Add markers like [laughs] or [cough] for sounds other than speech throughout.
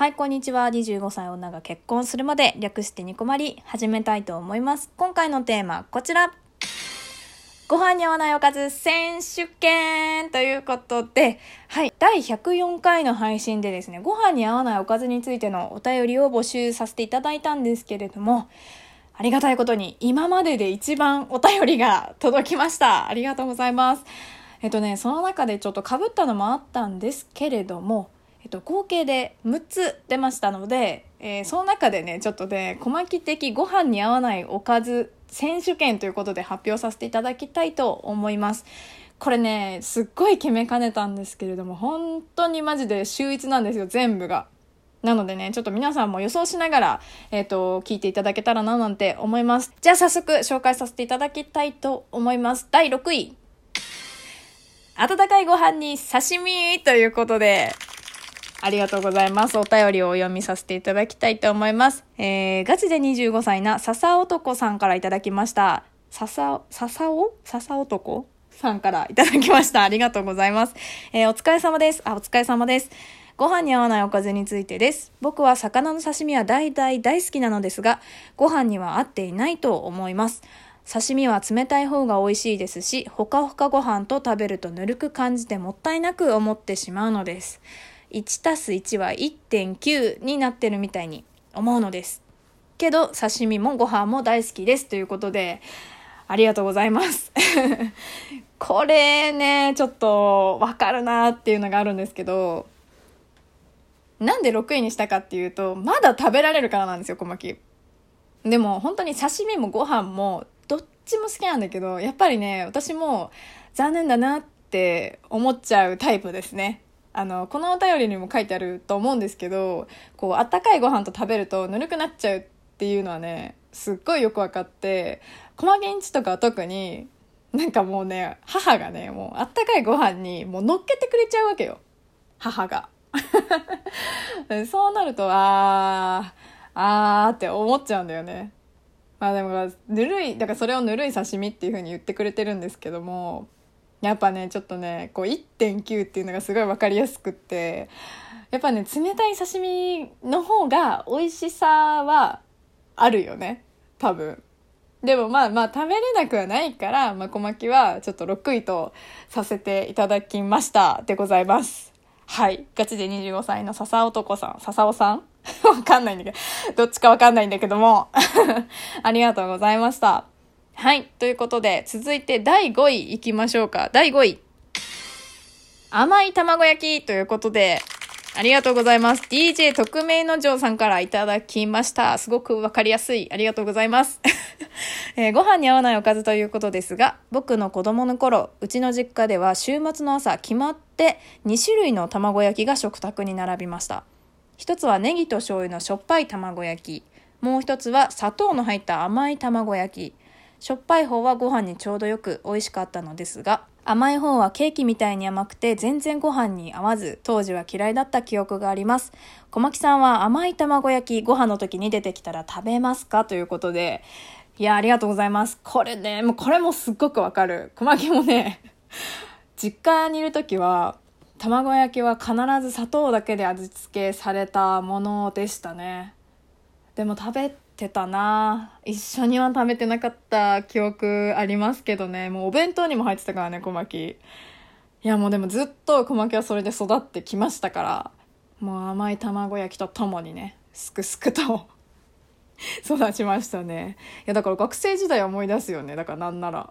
はい、こんにちは。25歳女が結婚するまで略してニコマリ始めたいと思います。今回のテーマ、こちら。ご飯に合わないおかず選手権ということで、はい、第104回の配信でですね、ご飯に合わないおかずについてのお便りを募集させていただいたんですけれども、ありがたいことに今までで一番お便りが届きました。ありがとうございます。えっとね、その中でちょっと被ったのもあったんですけれども、と、合計で6つ出ましたので、えー、その中でね、ちょっとね、小牧的ご飯に合わないおかず選手権ということで発表させていただきたいと思います。これね、すっごい決めかねたんですけれども、本当にマジで秀逸なんですよ、全部が。なのでね、ちょっと皆さんも予想しながら、えっ、ー、と、聞いていただけたらななんて思います。じゃあ早速紹介させていただきたいと思います。第6位。温かいご飯に刺身ということで、ありがとうございます。お便りをお読みさせていただきたいと思います。えー、ガチで25歳な笹男さんからいただきました。笹、笹お？笹男さんからいただきました。ありがとうございます。えー、お疲れ様です。あ、お疲れ様です。ご飯に合わないおかずについてです。僕は魚の刺身は大大大好きなのですが、ご飯には合っていないと思います。刺身は冷たい方が美味しいですし、ほかほかご飯と食べるとぬるく感じてもったいなく思ってしまうのです。1たす1は1.9になってるみたいに思うのです。けど、刺身もご飯も大好きです。ということで、ありがとうございます。[laughs] これね、ちょっとわかるなっていうのがあるんですけど、なんで6位にしたかっていうと、まだ食べられるからなんですよ、小牧。でも本当に刺身もご飯もどっちも好きなんだけど、やっぱりね、私も残念だなって思っちゃうタイプですね。あの、このお便りにも書いてあると思うんですけど、こう、あったかいご飯と食べるとぬるくなっちゃうっていうのはね、すっごいよくわかって、細源んちとかは特に、なんかもうね、母がね、もうあったかいご飯にもう乗っけてくれちゃうわけよ。母が。[laughs] そうなると、あー、あーって思っちゃうんだよね。まあでも、ぬるい、だからそれをぬるい刺身っていう風に言ってくれてるんですけども、やっぱねちょっとねこう1.9っていうのがすごい分かりやすくってやっぱね冷たい刺身の方が美味しさはあるよね。多分。でもまあまあ食べれなくはないから、まあ、小牧はちょっと6位とさせていただきました。でございます。はい。ガチで25歳の笹男さん。笹尾さん？[laughs] わかんないんだけど。どっちかわかんないんだけども。[laughs] ありがとうございました。はい。ということで、続いて第5位行きましょうか。第5位。甘い卵焼きということで、ありがとうございます。DJ 特命の嬢さんからいただきました。すごくわかりやすい。ありがとうございます。[laughs] えー、ご飯に合わないおかずということですが、僕の子供の頃、うちの実家では週末の朝決まって2種類の卵焼きが食卓に並びました。一つはネギと醤油のしょっぱい卵焼き。もう一つは砂糖の入った甘い卵焼き。しょっぱい方はご飯にちょうどよく美味しかったのですが、甘い方はケーキみたいに甘くて全然ご飯に合わず、当時は嫌いだった記憶があります。小牧さんは甘い卵焼きご飯の時に出てきたら食べますか？ということで、いや、ありがとうございます。これね、もうこれもすっごくわかる。小牧もね、[laughs] 実家にいる時は、卵焼きは必ず砂糖だけで味付けされたものでしたね。でも食べてたな。一緒には食べてなかった記憶ありますけどね。もうお弁当にも入ってたからね小牧。いやもうでもずっと小牧はそれで育ってきましたから。もう甘い卵焼きとともにねすくすくと。[laughs] 育ちましたね。いやだから学生時代思い出すよね。だからなんなら。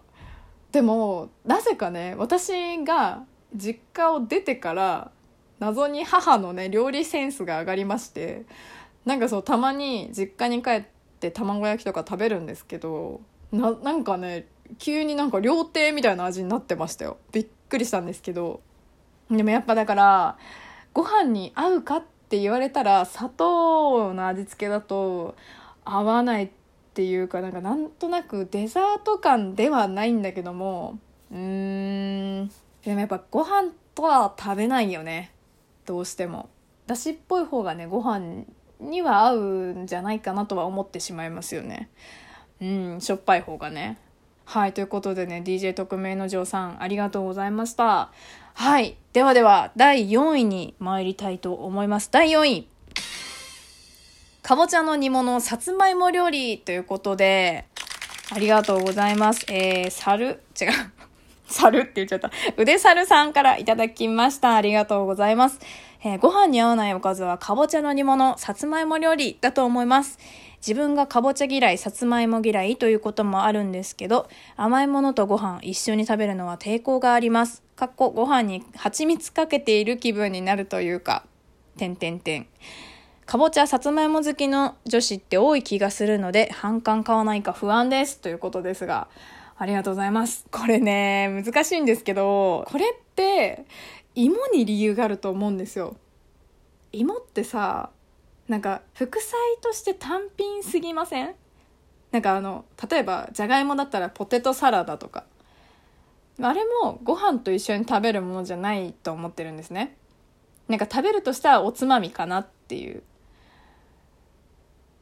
でもなぜかね私が実家を出てから謎に母のね料理センスが上がりまして。なんかそうたまに実家に帰ってって卵焼きとか食べるんですけどななんかね急になんか料亭みたいな味になってましたよ。びっくりしたんですけど。でもやっぱだからご飯に合うかって言われたら砂糖の味付けだと合わないっていうかなんかなんとなくデザート感ではないんだけどもうーん。でもやっぱご飯とは食べないよね。どうしても。だしっぽい方がねご飯には合うんじゃないかなとは思ってしまいますよね。うん、しょっぱい方がね。はい、ということでね、DJ 特命の嬢さん、ありがとうございました。はい、ではでは、第4位に参りたいと思います。第4位。かぼちゃの煮物、さつまいも料理ということで、ありがとうございます。えー、猿、違う。猿って言っちゃった。腕猿さんからいただきました。ありがとうございます。えー、ご飯に合わないおかずはかぼちゃの煮物、さつまいも料理だと思います。自分がかぼちゃ嫌い、さつまいも嫌いということもあるんですけど、甘いものとご飯一緒に食べるのは抵抗があります。かっこご飯に蜂蜜かけている気分になるというか、てんてんてん。かぼちゃ、さつまいも好きの女子って多い気がするので、反感買わないか不安です。ということですが、ありがとうございます。これね、難しいんですけど、これって、芋に理由があると思うんですよ。芋ってさ、なんか副菜として単品すぎません？なんかあの例えばじゃがいもだったらポテトサラダとか。あれもご飯と一緒に食べるものじゃないと思ってるんですね。なんか食べるとしたらおつまみかなっていう。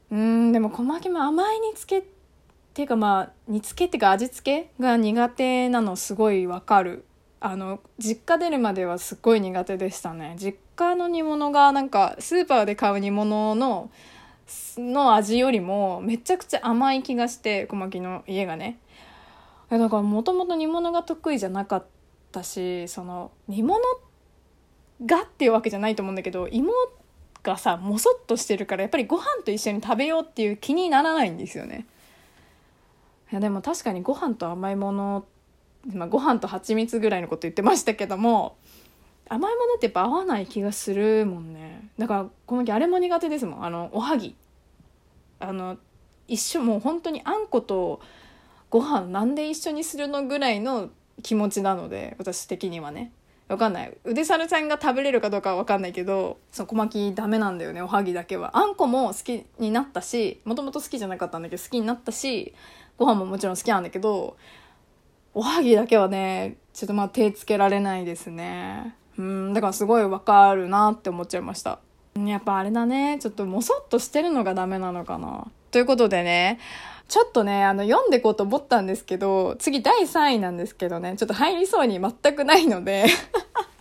うんでも小牧も甘い煮つけっていうかまあ煮つけっていうか味付けが苦手なのすごいわかる。あの実家出るまではすっごい苦手でしたね。実家の煮物がなんかスーパーで買う煮物のの味よりもめちゃくちゃ甘い気がして小牧の家がね。だからもともと煮物が得意じゃなかったしその煮物がっていうわけじゃないと思うんだけど芋がさもそっとしてるからやっぱりご飯と一緒に食べようっていう気にならないんですよね。いやでも確かにご飯と甘いものってまあ、ご飯と蜂蜜ぐらいのこと言ってましたけども甘いものってやっぱ合わない気がするもんね。だからこの時あれも苦手ですもん。あのおはぎ。あの一緒もう本当にあんことご飯なんで一緒にするのぐらいの気持ちなので私的にはね。わかんない。腕猿さんが食べれるかどうかはわかんないけどその小巻きダメなんだよねおはぎだけは。あんこも好きになったしもともと好きじゃなかったんだけど好きになったしご飯ももちろん好きなんだけどおはぎだけはね、ちょっとまあ手つけられないですね。うん、だからすごいわかるなって思っちゃいました。やっぱあれだね、ちょっともそっとしてるのがダメなのかな。ということでね、ちょっとね、あの、読んでこうと思ったんですけど、次第3位なんですけどね、ちょっと入りそうに全くないので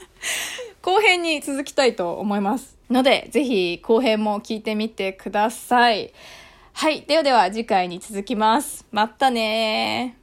[laughs] 後編に続きたいと思います。ので、ぜひ後編も聞いてみてください。はい。ではでは次回に続きます。またね